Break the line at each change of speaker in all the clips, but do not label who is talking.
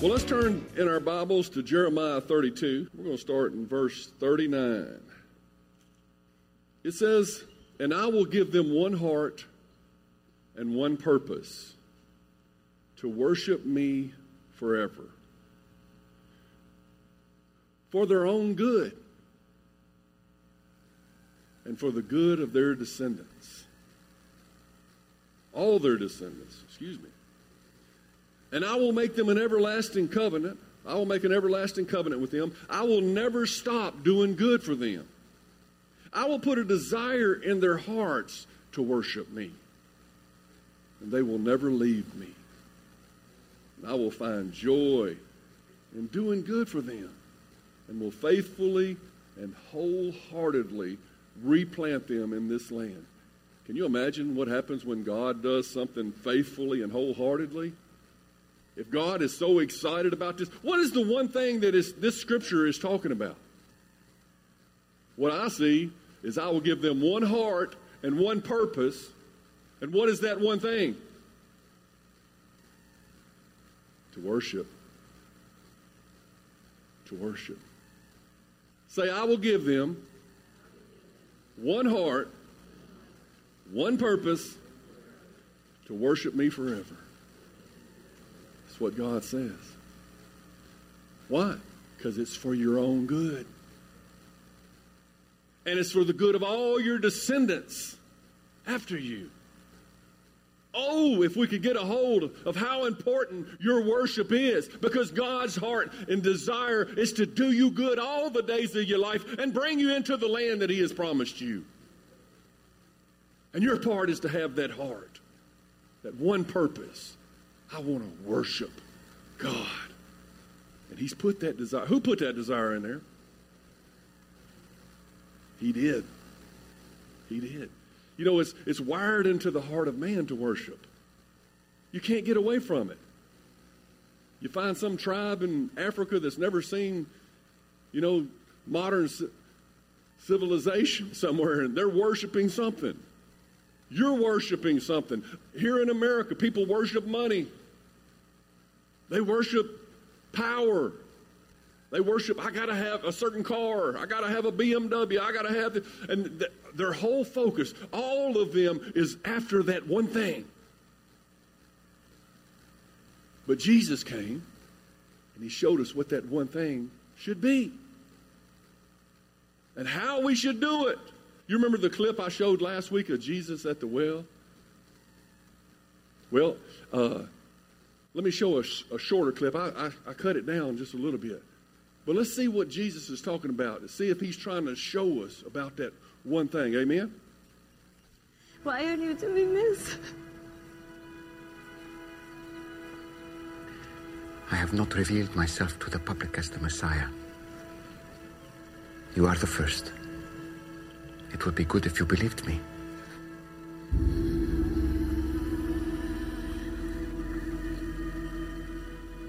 Well, let's turn in our Bibles to Jeremiah 32. We're going to start in verse 39. It says, And I will give them one heart and one purpose to worship me forever. For their own good and for the good of their descendants. All their descendants, excuse me. And I will make them an everlasting covenant. I will make an everlasting covenant with them. I will never stop doing good for them. I will put a desire in their hearts to worship me. And they will never leave me. And I will find joy in doing good for them and will faithfully and wholeheartedly replant them in this land. Can you imagine what happens when God does something faithfully and wholeheartedly? If God is so excited about this, what is the one thing that is, this scripture is talking about? What I see is I will give them one heart and one purpose. And what is that one thing? To worship. To worship. Say, I will give them one heart, one purpose to worship me forever. What God says. Why? Because it's for your own good. And it's for the good of all your descendants after you. Oh, if we could get a hold of how important your worship is, because God's heart and desire is to do you good all the days of your life and bring you into the land that He has promised you. And your part is to have that heart, that one purpose. I want to worship God. And He's put that desire. Who put that desire in there? He did. He did. You know, it's, it's wired into the heart of man to worship. You can't get away from it. You find some tribe in Africa that's never seen, you know, modern ci- civilization somewhere, and they're worshiping something. You're worshiping something. Here in America, people worship money. They worship power. They worship, I got to have a certain car. I got to have a BMW. I got to have, the, and th- their whole focus, all of them is after that one thing. But Jesus came and he showed us what that one thing should be and how we should do it. You remember the clip I showed last week of Jesus at the well? Well, uh, let me show a, a shorter clip. I, I, I cut it down just a little bit. But let's see what Jesus is talking about. And see if he's trying to show us about that one thing. Amen?
Why are you doing this?
I have not revealed myself to the public as the Messiah. You are the first. It would be good if you believed me.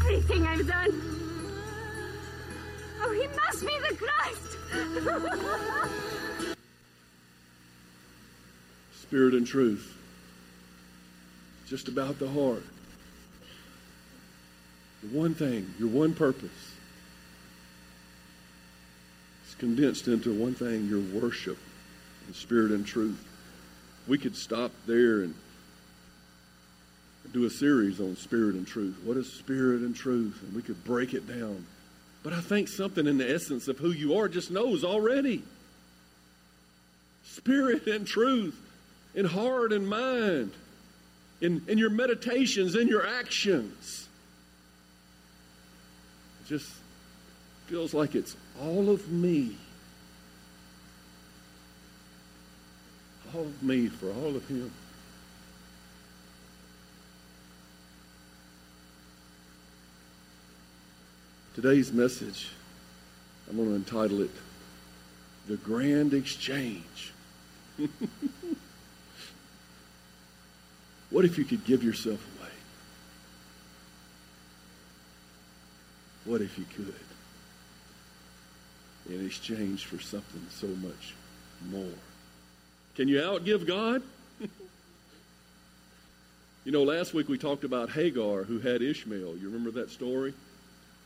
Everything I've done. Oh, he must be the Christ.
Spirit and truth. Just about the heart. The one thing, your one purpose. It's condensed into one thing, your worship spirit and truth. We could stop there and do a series on spirit and truth. What is spirit and truth? And we could break it down. But I think something in the essence of who you are just knows already. Spirit and truth in heart and mind, in, in your meditations, in your actions. It just feels like it's all of me. All of me for all of Him. Today's message, I'm going to entitle it The Grand Exchange. what if you could give yourself away? What if you could? In exchange for something so much more. Can you outgive God? you know, last week we talked about Hagar who had Ishmael. You remember that story?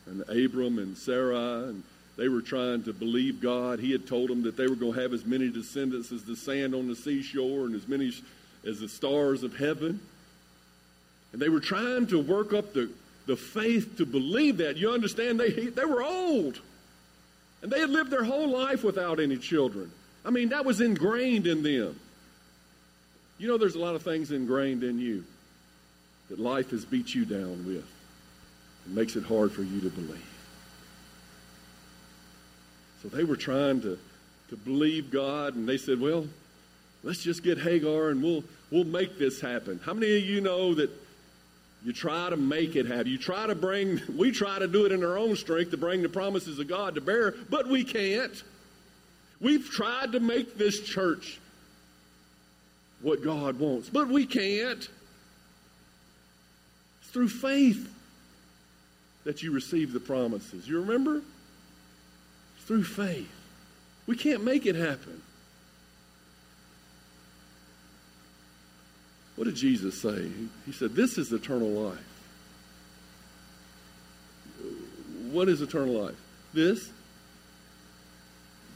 And Abram and Sarai, and they were trying to believe God. He had told them that they were going to have as many descendants as the sand on the seashore and as many as the stars of heaven. And they were trying to work up the, the faith to believe that. You understand? They, they were old. And they had lived their whole life without any children. I mean, that was ingrained in them. You know, there's a lot of things ingrained in you that life has beat you down with. It makes it hard for you to believe. So they were trying to, to believe God, and they said, well, let's just get Hagar and we'll, we'll make this happen. How many of you know that you try to make it happen? You try to bring, we try to do it in our own strength to bring the promises of God to bear, but we can't. We've tried to make this church what God wants, but we can't. It's through faith that you receive the promises. You remember? Through faith. We can't make it happen. What did Jesus say? He said, This is eternal life. What is eternal life? This,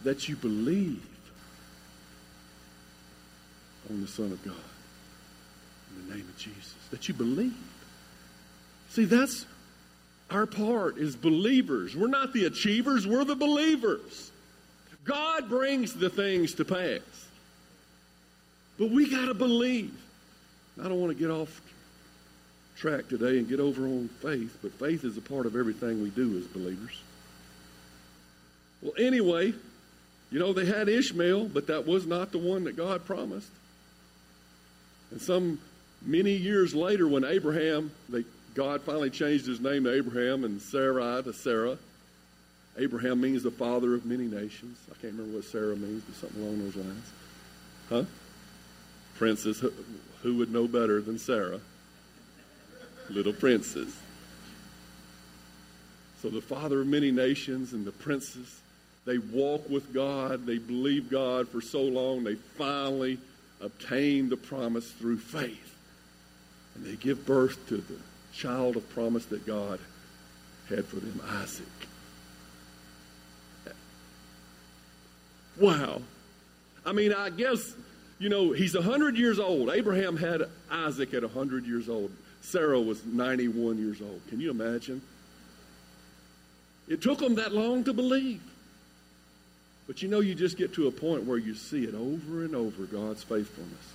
that you believe on the Son of God in the name of Jesus. That you believe. See, that's our part is believers. We're not the achievers, we're the believers. God brings the things to pass. But we got to believe. I don't want to get off track today and get over on faith, but faith is a part of everything we do as believers. Well, anyway, you know, they had Ishmael, but that was not the one that God promised. And some many years later, when Abraham, they, God finally changed his name to Abraham and Sarai to Sarah. Abraham means the father of many nations. I can't remember what Sarah means, but something along those lines. Huh? Princess, who would know better than Sarah? Little princess. So the father of many nations and the princess, they walk with God, they believe God for so long, they finally obtain the promise through faith. And they give birth to the child of promise that God had for them, Isaac. Wow. I mean, I guess, you know, he's 100 years old. Abraham had Isaac at 100 years old. Sarah was 91 years old. Can you imagine? It took them that long to believe. But you know, you just get to a point where you see it over and over God's faithfulness.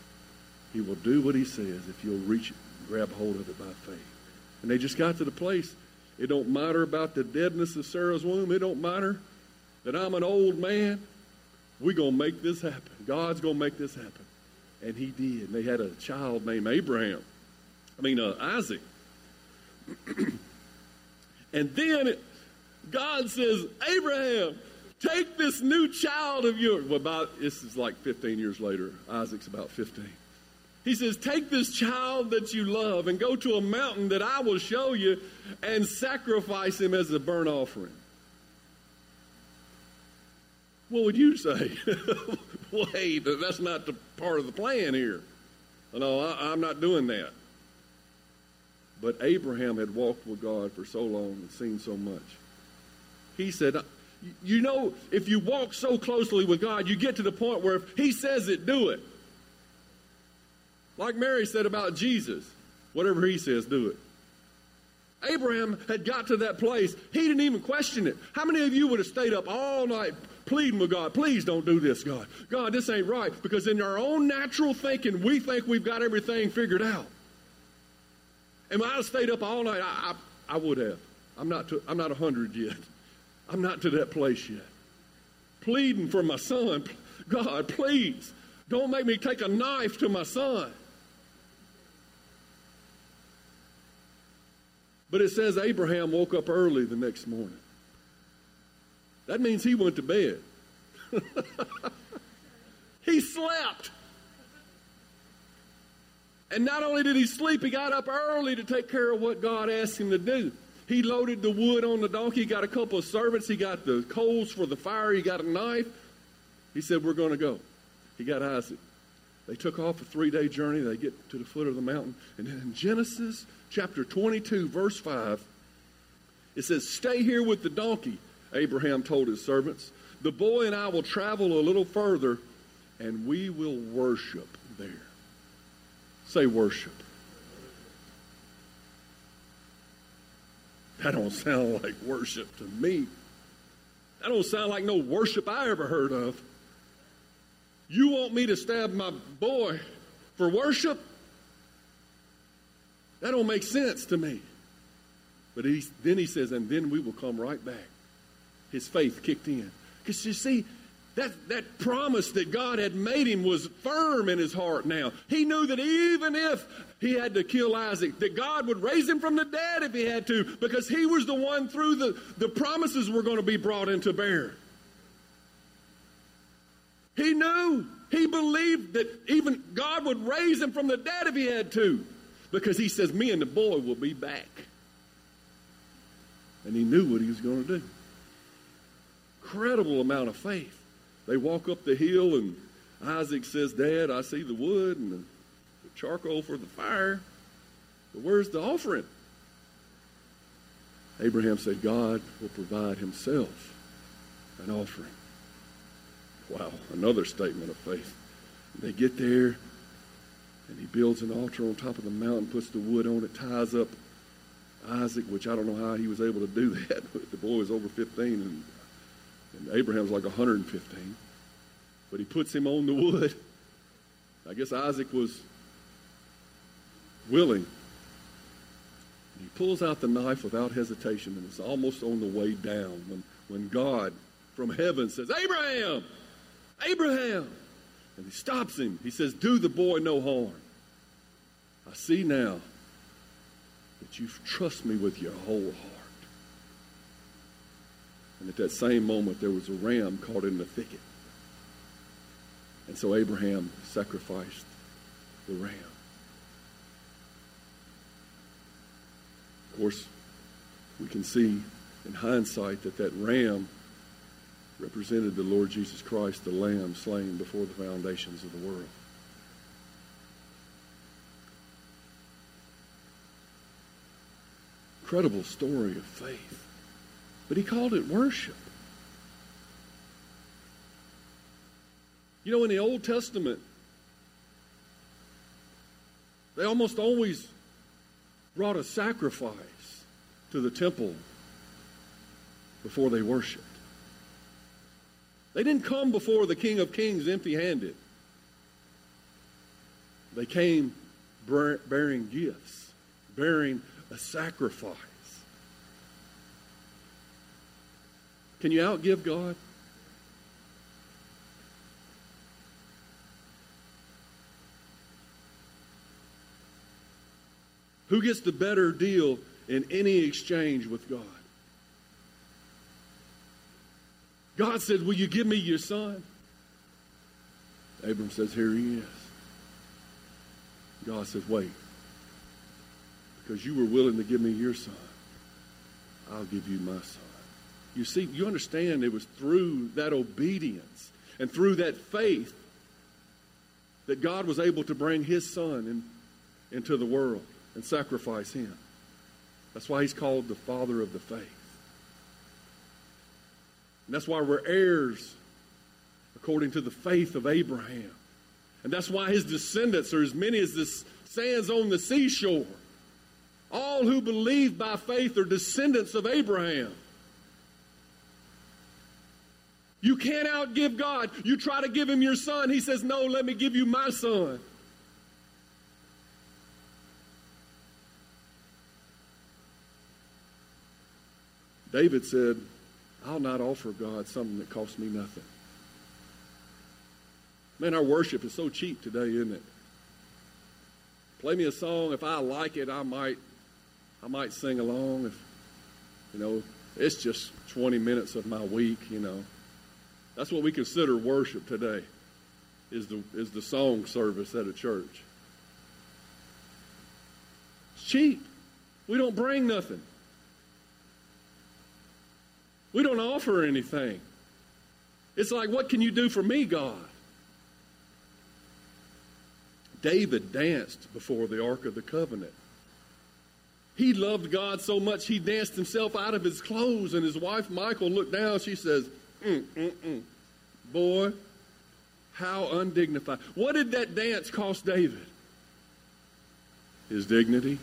He will do what He says if you'll reach it, grab hold of it by faith. And they just got to the place. It don't matter about the deadness of Sarah's womb. It don't matter that I'm an old man. We're going to make this happen. God's going to make this happen. And He did. And they had a child named Abraham. I mean, uh, Isaac. and then it, God says, Abraham, take this new child of yours. Well, about this is like 15 years later. Isaac's about 15. He says, Take this child that you love and go to a mountain that I will show you and sacrifice him as a burnt offering. What would you say? Wait, that's not the part of the plan here. No, I, I'm not doing that. But Abraham had walked with God for so long and seen so much. He said, You know, if you walk so closely with God, you get to the point where if He says it, do it. Like Mary said about Jesus, whatever He says, do it. Abraham had got to that place. He didn't even question it. How many of you would have stayed up all night pleading with God, please don't do this, God. God, this ain't right. Because in our own natural thinking, we think we've got everything figured out. And I stayed up all night, I, I, I would have. I'm not, to, I'm not 100 yet. I'm not to that place yet. Pleading for my son. God, please, don't make me take a knife to my son. But it says Abraham woke up early the next morning. That means he went to bed. he slept. And not only did he sleep, he got up early to take care of what God asked him to do. He loaded the wood on the donkey, got a couple of servants, he got the coals for the fire, he got a knife. He said, We're going to go. He got Isaac. They took off a three day journey. They get to the foot of the mountain. And then in Genesis chapter 22, verse 5, it says, Stay here with the donkey. Abraham told his servants, The boy and I will travel a little further, and we will worship there. Say worship. That don't sound like worship to me. That don't sound like no worship I ever heard of. You want me to stab my boy for worship? That don't make sense to me. But he, then he says, and then we will come right back his faith kicked in. Because you see, that, that promise that God had made him was firm in his heart now. He knew that even if he had to kill Isaac, that God would raise him from the dead if he had to, because he was the one through the, the promises were going to be brought into bear. He knew, he believed that even God would raise him from the dead if he had to, because he says, Me and the boy will be back. And he knew what he was going to do incredible amount of faith. They walk up the hill, and Isaac says, Dad, I see the wood and the, charcoal for the fire, but where's the offering? Abraham said, God will provide himself an offering. Wow, another statement of faith. They get there, and he builds an altar on top of the mountain, puts the wood on it, ties up Isaac, which I don't know how he was able to do that. the boy was over 15, and and Abraham's like 115. But he puts him on the wood. I guess Isaac was willing. He pulls out the knife without hesitation, and it's almost on the way down when, when God from heaven says, Abraham! Abraham! And he stops him. He says, Do the boy no harm. I see now that you trust me with your whole heart. And at that same moment, there was a ram caught in the thicket. And so Abraham sacrificed the ram. Of course, we can see in hindsight that that ram represented the Lord Jesus Christ, the lamb slain before the foundations of the world. Incredible story of faith but he called it worship. You know, in the Old Testament, they almost always brought a sacrifice to the temple before they worshiped. They didn't come before the King of Kings empty handed, they came bearing gifts, bearing a sacrifice. Can you outgive God? Who gets the better deal in any exchange with God? God says, Will you give me your son? Abram says, Here he is. God says, wait. Because you were willing to give me your son, I'll give you my son. You see, you understand it was through that obedience and through that faith that God was able to bring his son in, into the world and sacrifice him. That's why he's called the father of the faith. And that's why we're heirs according to the faith of Abraham. And that's why his descendants are as many as the sands on the seashore. All who believe by faith are descendants of Abraham. You can't outgive God. You try to give him your son. He says, No, let me give you my son. David said, I'll not offer God something that costs me nothing. Man, our worship is so cheap today, isn't it? Play me a song. If I like it, I might I might sing along. If you know, it's just 20 minutes of my week, you know. That's what we consider worship today, is the, is the song service at a church. It's cheap. We don't bring nothing. We don't offer anything. It's like, what can you do for me, God? David danced before the Ark of the Covenant. He loved God so much he danced himself out of his clothes, and his wife Michal looked down. She says, mm, mm, mm. Boy, how undignified. What did that dance cost David? His dignity.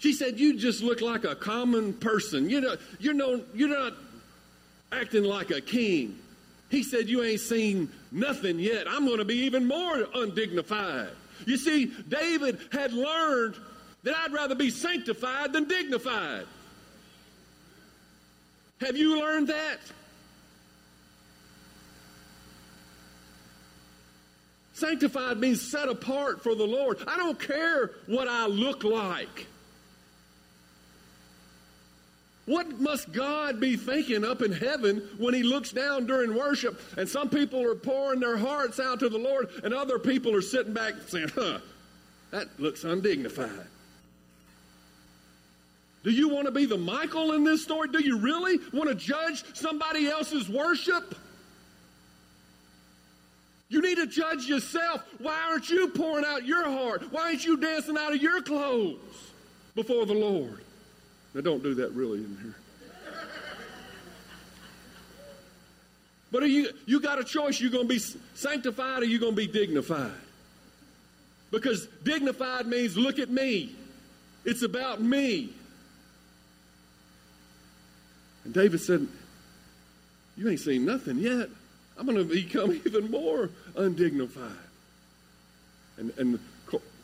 She said, You just look like a common person. You know, you're, no, you're not acting like a king. He said, You ain't seen nothing yet. I'm going to be even more undignified. You see, David had learned that I'd rather be sanctified than dignified. Have you learned that? Sanctified means set apart for the Lord. I don't care what I look like. What must God be thinking up in heaven when He looks down during worship and some people are pouring their hearts out to the Lord and other people are sitting back saying, huh, that looks undignified. Do you want to be the Michal in this story? Do you really want to judge somebody else's worship? You need to judge yourself. Why aren't you pouring out your heart? Why aren't you dancing out of your clothes before the Lord? Now, don't do that really in here. But you you got a choice. You're going to be sanctified or you're going to be dignified. Because dignified means look at me. It's about me. And David said, You ain't seen nothing yet. I'm going to become even more undignified. And, and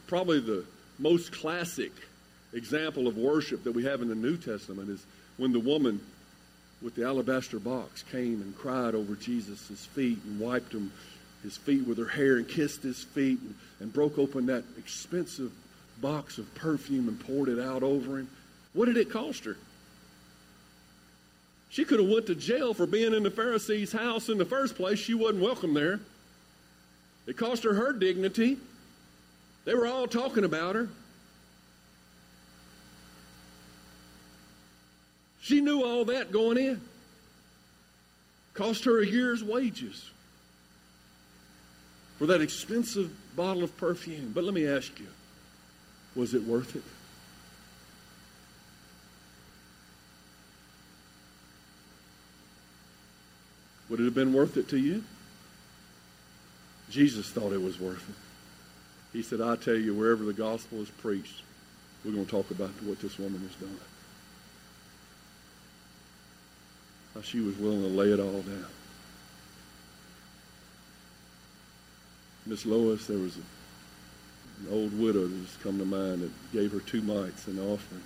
probably the most classic example of worship that we have in the New Testament is when the woman with the alabaster box came and cried over Jesus' feet and wiped him, his feet with her hair and kissed his feet and, and broke open that expensive box of perfume and poured it out over him. What did it cost her? She could have went to jail for being in the Pharisee's house in the first place. She wasn't welcome there. It cost her her dignity. They were all talking about her. She knew all that going in. Cost her a year's wages for that expensive bottle of perfume. But let me ask you, was it worth it? Would it have been worth it to you? Jesus thought it was worth it. He said, I tell you, wherever the gospel is preached, we're going to talk about what this woman has done. How she was willing to lay it all down. Miss Lois, there was a, an old widow that's come to mind that gave her two mites in offering.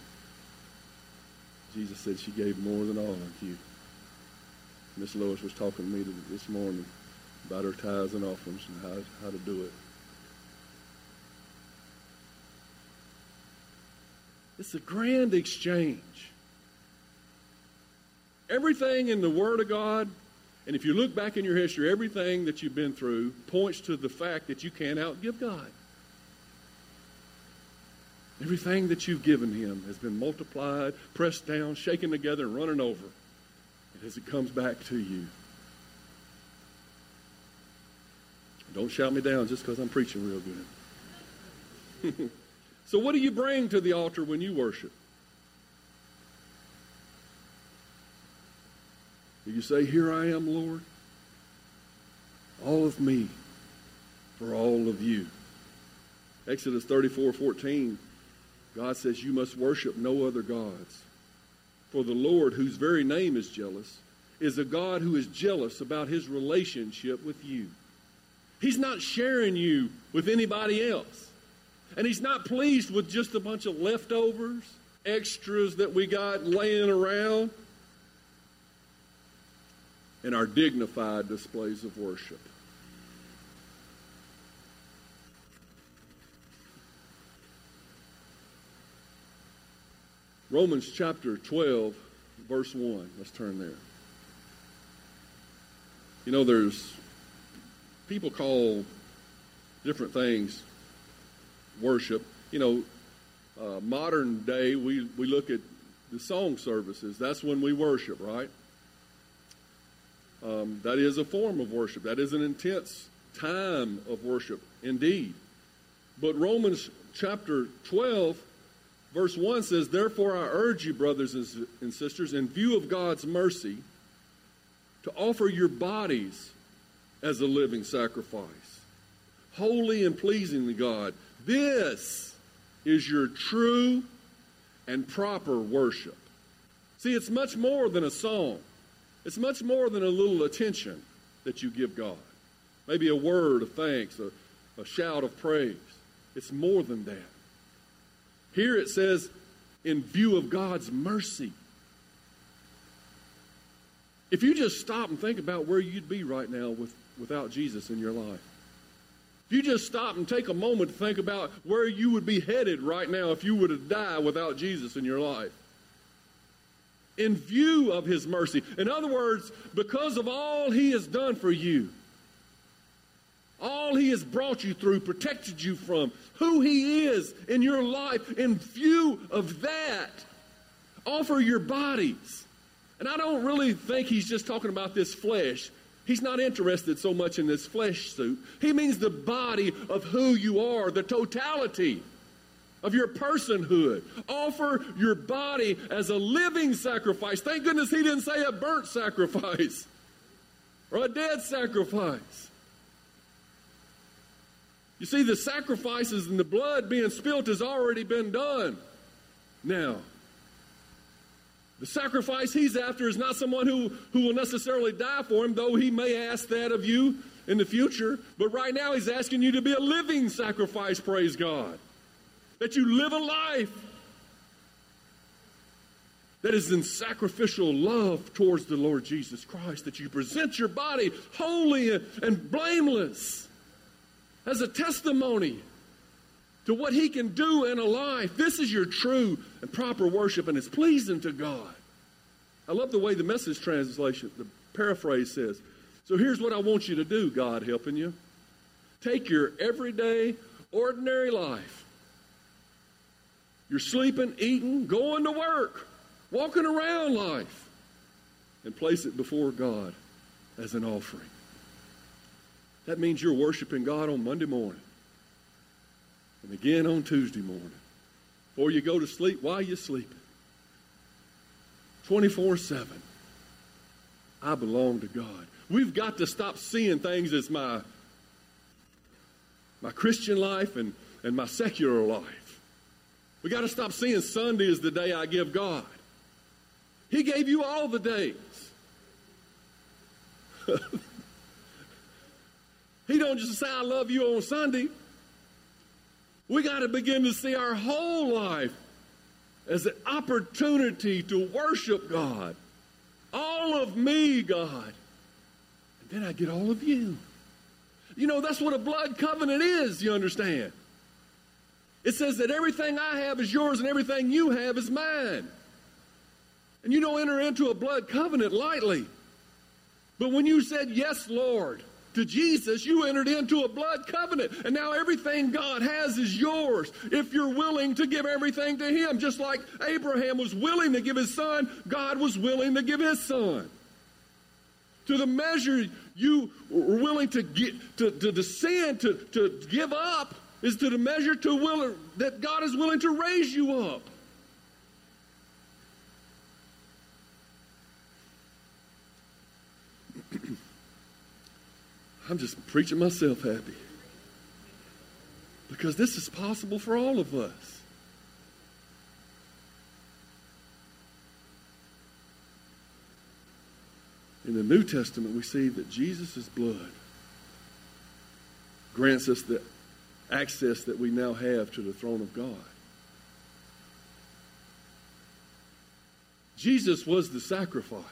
Jesus said she gave more than all of you. Miss Lois was talking to me this morning about her tithes and offerings and how, how to do it. It's a grand exchange. Everything in the Word of God And if you look back in your history, everything that you've been through points to the fact that you can't outgive God. Everything that you've given Him has been multiplied, pressed down, shaken together, and running over. As it comes back to you, don't shout me down just because I'm preaching real good. so, what do you bring to the altar when you worship? You say, Here I am, Lord? All of me for all of you. Exodus 34 14, God says, You must worship no other gods. For the Lord, whose very name is jealous, is a God who is jealous about his relationship with you. He's not sharing you with anybody else. And he's not pleased with just a bunch of leftovers, extras that we got laying around in our dignified displays of worship. Romans chapter 12, verse 1. Let's turn there. You know, there's people call different things worship. You know, uh, modern day, we, we look at the song services. That's when we worship, right? Um, that is a form of worship. That is an intense time of worship, indeed. But Romans chapter 12, verse 1 says, Therefore I urge you, brothers and sisters, in view of God's mercy, to offer your bodies as a living sacrifice, holy and pleasing to God. This is your true and proper worship. See, it's much more than a song. It's much more than a little attention that you give God. Maybe a word of thanks, a, a shout of praise. It's more than that. Here it says, in view of God's mercy. If you just stop and think about where you'd be right now with, without Jesus in your life, if you just stop and take a moment to think about where you would be headed right now if you were to die without Jesus in your life, in view of his mercy. In other words, because of all he has done for you, all he has brought you through, protected you from, who he is in your life, in view of that, offer your bodies. And I don't really think he's just talking about this flesh. He's not interested so much in this flesh suit. He means the body of who you are, the totality of your personhood. Offer your body as a living sacrifice. Thank goodness he didn't say a burnt sacrifice or a dead sacrifice. You see, the sacrifices and the blood being spilt has already been done. Now, the sacrifice he's after is not someone who, who will necessarily die for him, though he may ask that of you in the future. But right now, he's asking you to be a living sacrifice, praise God that you live a life that is in sacrificial love towards the Lord Jesus Christ, that you present your body holy and blameless as a testimony to what He can do in a life. This is your true and proper worship, and it's pleasing to God. I love the way the message translation, the paraphrase says. So here's what I want you to do, God helping you. Take your everyday, ordinary life you're sleeping, eating, going to work, walking around life, and place it before God as an offering. That means you're worshiping God on Monday morning and again on Tuesday morning. Before you go to sleep, while you're sleeping. 24 7. I belong to God. We've got to stop seeing things as my, my Christian life and, and my secular life. We got to stop seeing Sunday as the day I give God. He gave you all the days. he don't just say I love you on Sunday. We got to begin to see our whole life as an opportunity to worship God. All of me, God. And then I get all of you. You know, that's what a blood covenant is, you understand. It says that everything I have is yours and everything you have is mine. And you don't enter into a blood covenant lightly. But when you said, Yes, Lord, to Jesus, you entered into a blood covenant. And now everything God has is yours if you're willing to give everything to Him. Just like Abraham was willing to give his son, God was willing to give his son. To the measure you were willing to, get, to, to descend, to, to give up, is to the measure to will, that God is willing to raise you up. I'm just preaching myself happy. Because this is possible for all of us. In the New Testament, we see that Jesus' blood grants us the access that we now have to the throne of God. Jesus was the sacrifice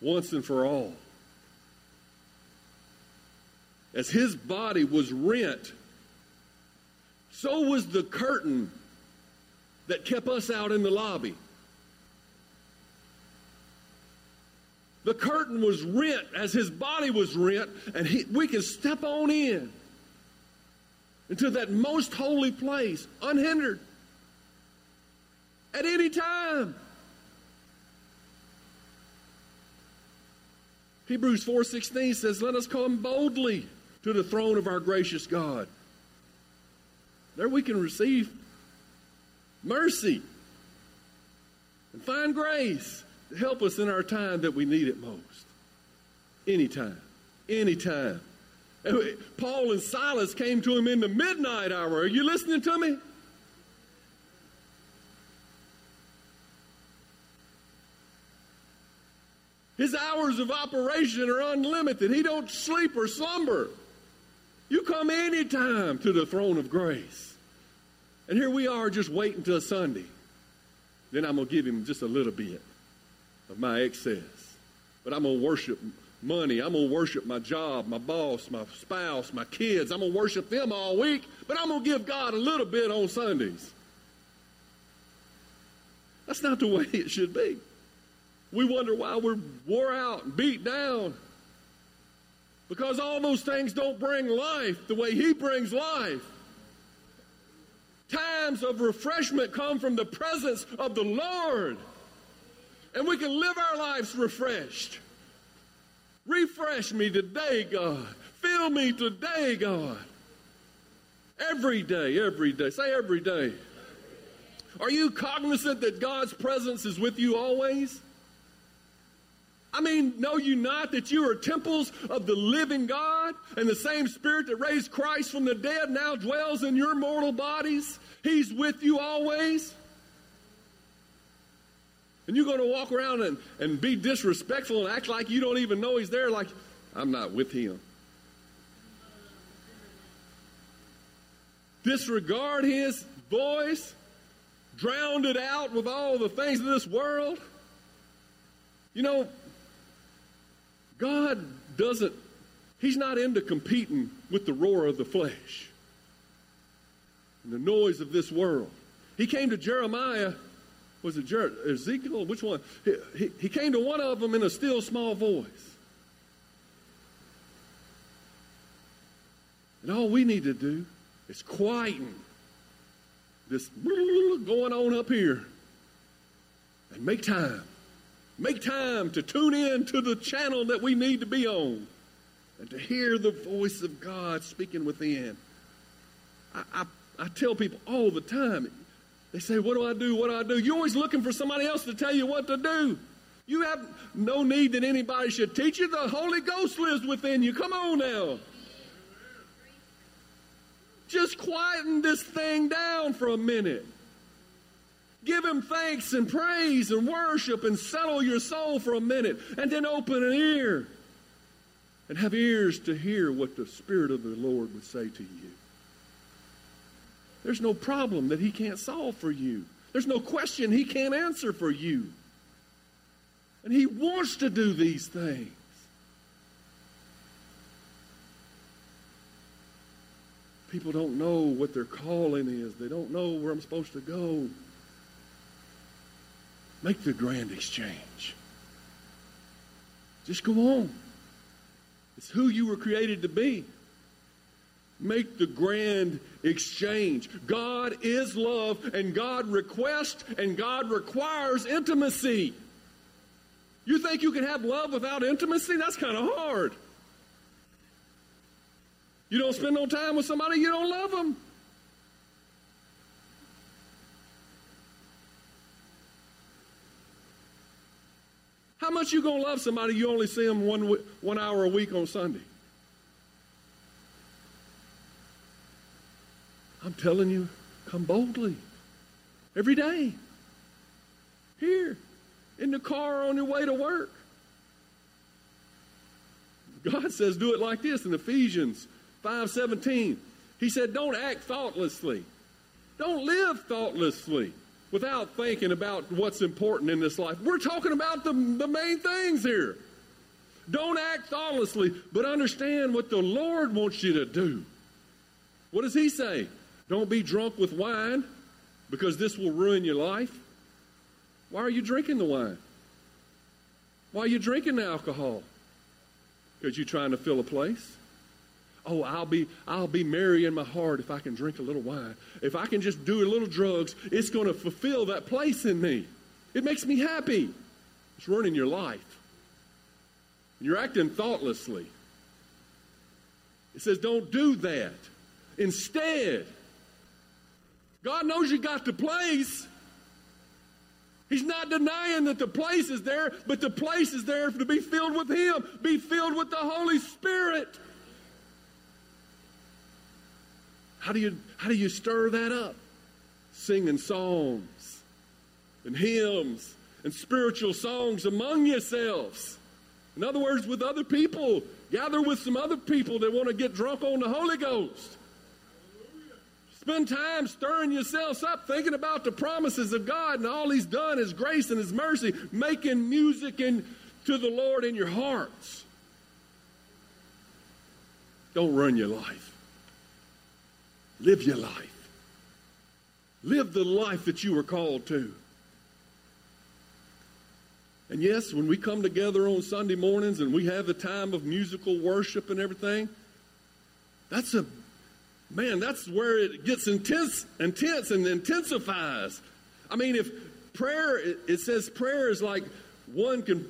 once and for all. As his body was rent, so was the curtain that kept us out in the lobby. The curtain was rent as his body was rent, and he, we can step on in into that most holy place unhindered at any time. Hebrews 4:16 says, "Let us come boldly to the throne of our gracious God." There we can receive mercy and find grace to help us in our time that we need it most. Anytime. Anytime. Paul and Silas came to him in the midnight hour. Are you listening to me? His hours of operation are unlimited. He don't sleep or slumber. You come anytime to the throne of grace. And here we are just waiting till Sunday. Then I'm going to give him just a little bit of my excess. But I'm going to worship money. I'm going to worship my job, my boss, my spouse, my kids. I'm going to worship them all week, but I'm going to give God a little bit on Sundays. That's not the way it should be. We wonder why we're wore out and beat down. Because all those things don't bring life the way He brings life. Times of refreshment come from the presence of the Lord. And we can live our lives refreshed. Refresh me today, God. Fill me today, God. Every day, every day. Say every day. Are you cognizant that God's presence is with you always? I mean, know you not that you are temples of the living God and the same Spirit that raised Christ from the dead now dwells in your mortal bodies? He's with you always. And you're going to walk around and, and be disrespectful and act like you don't even know He's there, like, I'm not with Him. Disregard His voice, drowned it out with all the things of this world. You know, God doesn't, He's not into competing with the roar of the flesh and the noise of this world. He came to Jeremiah, was it Jer- Ezekiel? Which one? He, he, he came to one of them in a still small voice. And all we need to do is quieten this going on up here and make time Make time to tune in to the channel that we need to be on and to hear the voice of God speaking within. I, I, I tell people all the time, they say, What do I do? What do I do? You're always looking for somebody else to tell you what to do. You have no need that anybody should teach you. The Holy Ghost lives within you. Come on now. Just quieten this thing down for a minute. Give him thanks and praise and worship and settle your soul for a minute and then open an ear and have ears to hear what the Spirit of the Lord would say to you. There's no problem that he can't solve for you. There's no question he can't answer for you. And he wants to do these things. People don't know what their calling is. They don't know where I'm supposed to go. Make the grand exchange. Just go on. It's who you were created to be. Make the grand exchange. God is love, and God requests and God requires intimacy. You think you can have love without intimacy? That's kind of hard. You don't spend no time with somebody, you don't love them. How much you gonna love somebody you only see them one one hour a week on Sunday? I'm telling you, come boldly every day. Here, in the car on your way to work. God says do it like this in Ephesians 5:17. He said don't act thoughtlessly. Don't live thoughtlessly without thinking about what's important in this life. We're talking about the, the main things here. Don't act thoughtlessly, but understand what the Lord wants you to do. What does he say? Don't be drunk with wine because this will ruin your life. Why are you drinking the wine? Why are you drinking the alcohol? Because you're trying to fill a place? Oh, I'll be I'll be merry in my heart if I can drink a little wine. If I can just do a little drugs, it's going to fulfill that place in me. It makes me happy. It's ruining your life. You're acting thoughtlessly. It says don't do that. Instead, God knows you got the place. He's not denying that the place is there, but the place is there to be filled with Him, be filled with the Holy Spirit. How do you how do you stir that up? Singing psalms and hymns and spiritual songs among yourselves. In other words, with other people. Gather with some other people that want to get drunk on the Holy Ghost. Spend time stirring yourselves up, thinking about the promises of God and all He's done, His grace and His mercy, making music in, to the Lord in your hearts. Don't run your life. Live your life. Live the life that you were called to. And yes, when we come together on Sunday mornings and we have the time of musical worship and everything, that's a man, that's where it gets intense, intense and intensifies. I mean, if prayer, it, says prayer is like one can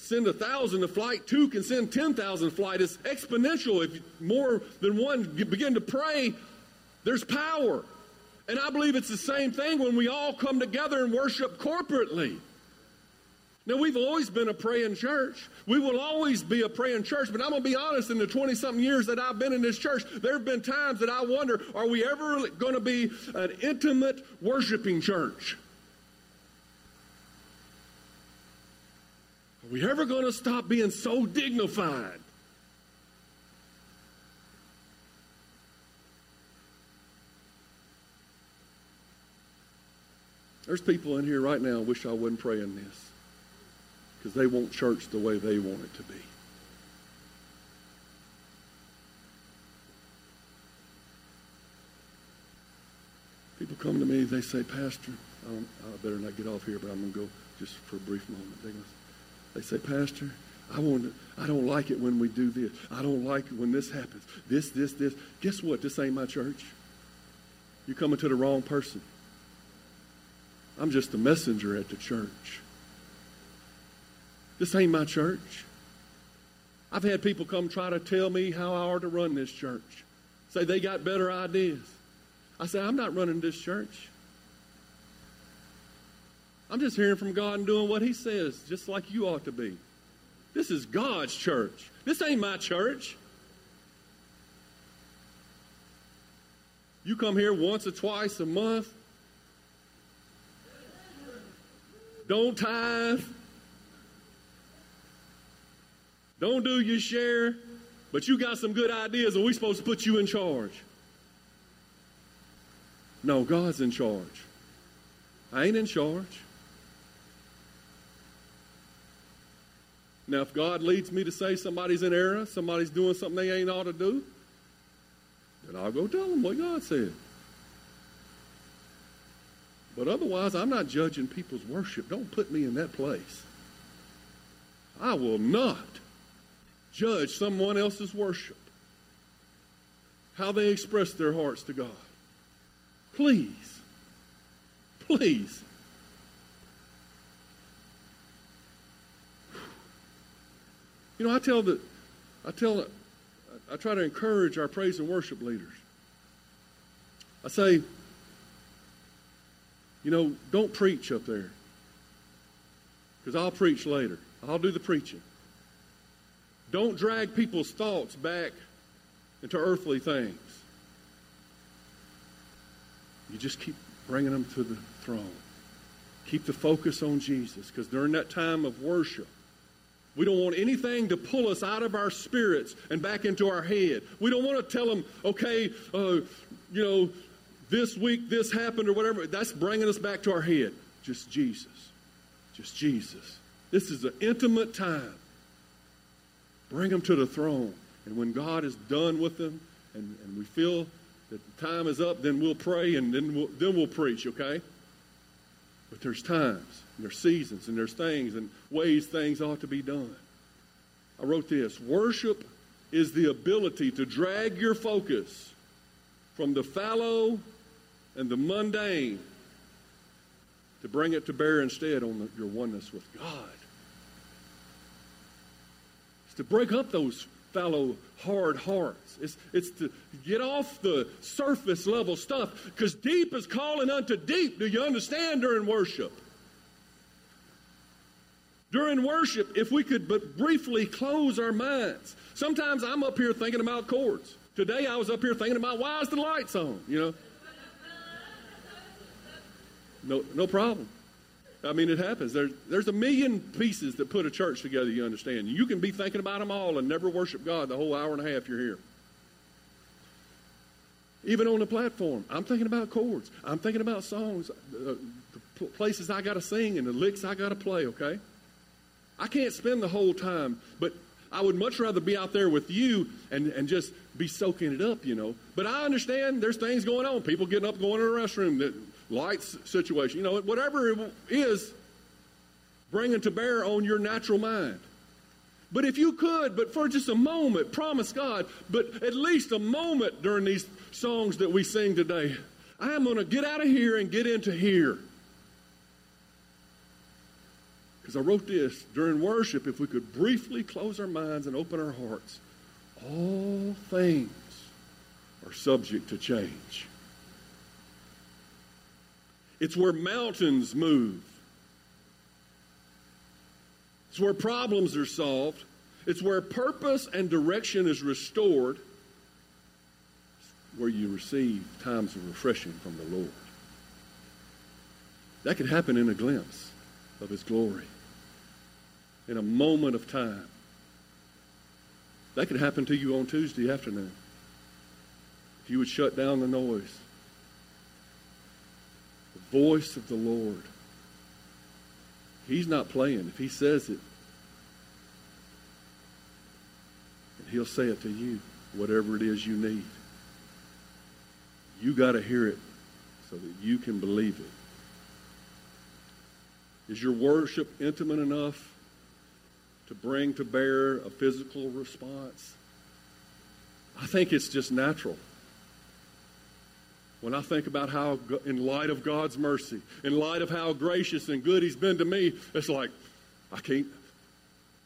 send a thousand to flight, two can send 10,000 flight. It's exponential. If more than one begin to pray, there's power. And I believe it's the same thing when we all come together and worship corporately. Now, we've always been a praying church. We will always be a praying church, but I'm going to be honest, in the 20 something years that I've been in this church, there have been times that I wonder are we ever going to be an intimate worshiping church? Are we ever going to stop being so dignified? There's people in here right now wish I wasn't praying this because they want church the way they want it to be. People come to me, they say, Pastor, I, don't, I better not get off here, but I'm going to go just for a brief moment. They, they say, Pastor, I want to, I don't like it when we do this. I don't like it when this happens. This, this, this. Guess what? This ain't my church. You're coming to the wrong person. I'm just a messenger at the church. This ain't my church. I've had people come try to tell me how I ought to run this church. Say they got better ideas. I say, I'm not running this church. I'm just hearing from God and doing what He says, just like you ought to be. This is God's church. This ain't my church. You come here once or twice a month. Don't tithe. Don't do your share, but you got some good ideas and we're supposed to put you in charge. No, God's in charge. I ain't in charge. Now, if God leads me to say somebody's in error, somebody's doing something they ain't ought to do, then I'll go tell them what God said. But otherwise, I'm not judging people's worship. Don't put me in that place. I will not judge someone else's worship, how they express their hearts to God. Please, please. You know, I tell the, I tell, I try to encourage our praise and worship leaders. I say, you know, don't preach up there. Because I'll preach later. I'll do the preaching. Don't drag people's thoughts back into earthly things. You just keep bringing them to the throne. Keep the focus on Jesus. Because during that time of worship, we don't want anything to pull us out of our spirits and back into our head. We don't want to tell them, okay, uh, you know, this week this happened or whatever. That's bringing us back to our head. Just Jesus. Just Jesus. This is an intimate time. Bring them to the throne. And when God is done with them and, and we feel that the time is up, then we'll pray and then we'll, then we'll preach, okay? But there's times, and there's seasons, and there's things and ways things ought to be done. I wrote this Worship is the ability to drag your focus from the fallow and the mundane to bring it to bear instead on the, your oneness with God. To break up those fallow, hard hearts. It's, it's to get off the surface level stuff because deep is calling unto deep. Do you understand during worship? During worship, if we could but briefly close our minds. Sometimes I'm up here thinking about chords. Today I was up here thinking about why is the lights on, you know? No, no problem. I mean, it happens. There's, there's a million pieces that put a church together, you understand. You can be thinking about them all and never worship God the whole hour and a half you're here. Even on the platform, I'm thinking about chords. I'm thinking about songs, uh, the places I got to sing and the licks I got to play, okay? I can't spend the whole time, but I would much rather be out there with you and, and just be soaking it up, you know. But I understand there's things going on. People getting up, going to the restroom, that lights situation, you know, whatever it is, bringing to bear on your natural mind. But if you could, but for just a moment, promise God, but at least a moment during these songs that we sing today, I am going to get out of here and get into here. Because I wrote this during worship, if we could briefly close our minds and open our hearts, all things are subject to change. It's where mountains move. It's where problems are solved. It's where purpose and direction is restored. It's where you receive times of refreshing from the Lord. That can happen in a glimpse of His glory, in a moment of time. That could happen to you on Tuesday afternoon. If you would shut down the noise voice of the Lord. He's not playing. If he says it, and he'll say it to you, whatever it is you need. You got to hear it so that you can believe it. Is your worship intimate enough to bring to bear a physical response? I think it's just natural. When I think about how, in light of God's mercy, in light of how gracious and good He's been to me, it's like, I can't.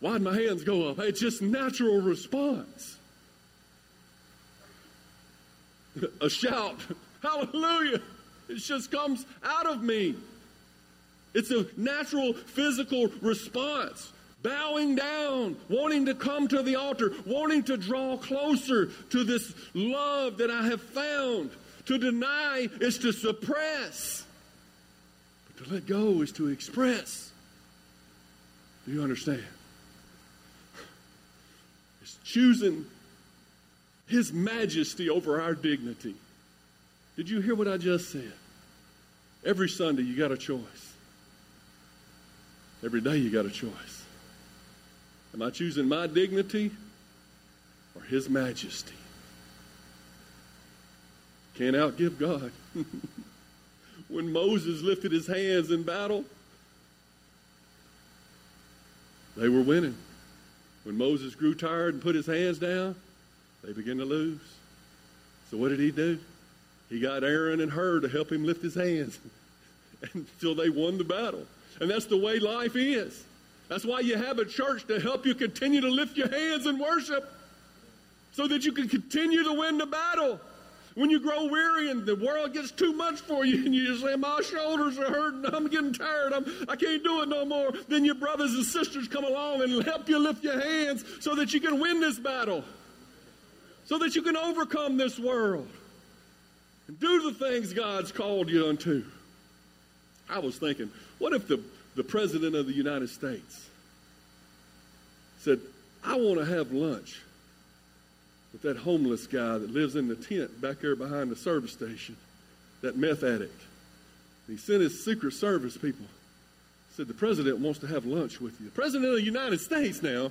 Why'd my hands go up? It's just natural response. A shout, hallelujah. It just comes out of me. It's a natural physical response. Bowing down, wanting to come to the altar, wanting to draw closer to this love that I have found. To deny is to suppress. But to let go is to express. Do you understand? It's choosing His majesty over our dignity. Did you hear what I just said? Every Sunday, you got a choice. Every day, you got a choice. Am I choosing my dignity or His majesty? Can't outgive God. when Moses lifted his hands in battle, They were winning. When Moses grew tired and put his hands down, they began to lose. So what did he do? He got Aaron and Hur to help him lift his hands until they won the battle. And that's the way life is. That's why you have a church to help you continue to lift your hands and worship so that you can continue to win the battle. When you grow weary and the world gets too much for you and you just say, My shoulders are hurting, I'm getting tired, I'm, I can't do it no more, then your brothers and sisters come along and help you lift your hands so that you can win this battle, so that you can overcome this world and do the things God's called you unto. I was thinking, what if the, the President of the United States said, I want to have lunch with that homeless guy that lives in the tent back there behind the service station, that meth addict. he sent his Secret Service people. Said, The president wants to have lunch with you. The president of the United States now.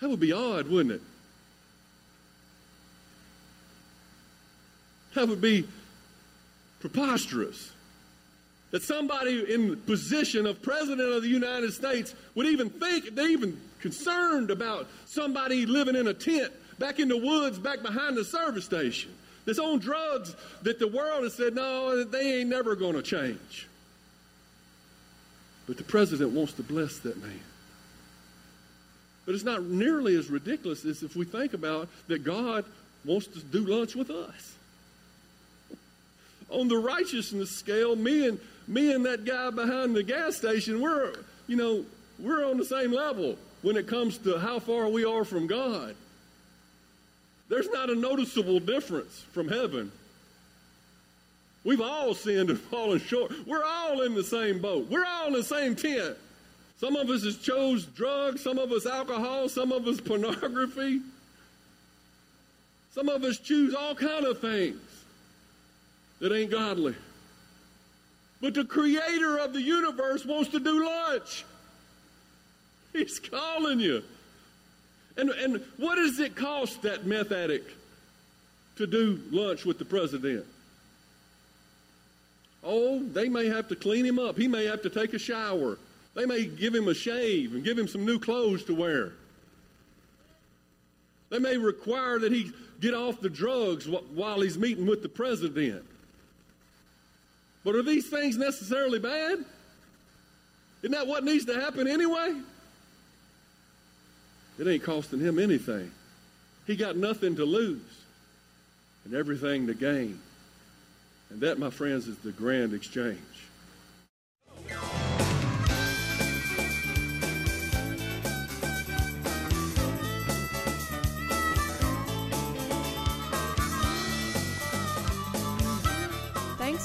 That would be odd, wouldn't it? That would be preposterous. That somebody in the position of president of the United States would even think, they even concerned about somebody living in a tent back in the woods back behind the service station that's on drugs that the world has said, no, they ain't never going to change. But the president wants to bless that man. But it's not nearly as ridiculous as if we think about that God wants to do lunch with us. On the righteousness scale, me and me and that guy behind the gas station, we're you know, we're on the same level when it comes to how far we are from God. There's not a noticeable difference from heaven. We've all sinned and fallen short. We're all in the same boat. We're all in the same tent. Some of us has chose drugs, some of us alcohol, some of us pornography. Some of us choose all kind of things that ain't godly. But the creator of the universe wants to do lunch. He's calling you. And, and what does it cost that meth addict to do lunch with the president? Oh, they may have to clean him up. He may have to take a shower. They may give him a shave and give him some new clothes to wear. They may require that he get off the drugs while he's meeting with the president. But are these things necessarily bad? Isn't that what needs to happen anyway? It ain't costing him anything. He got nothing to lose and everything to gain. And that, my friends, is the grand exchange.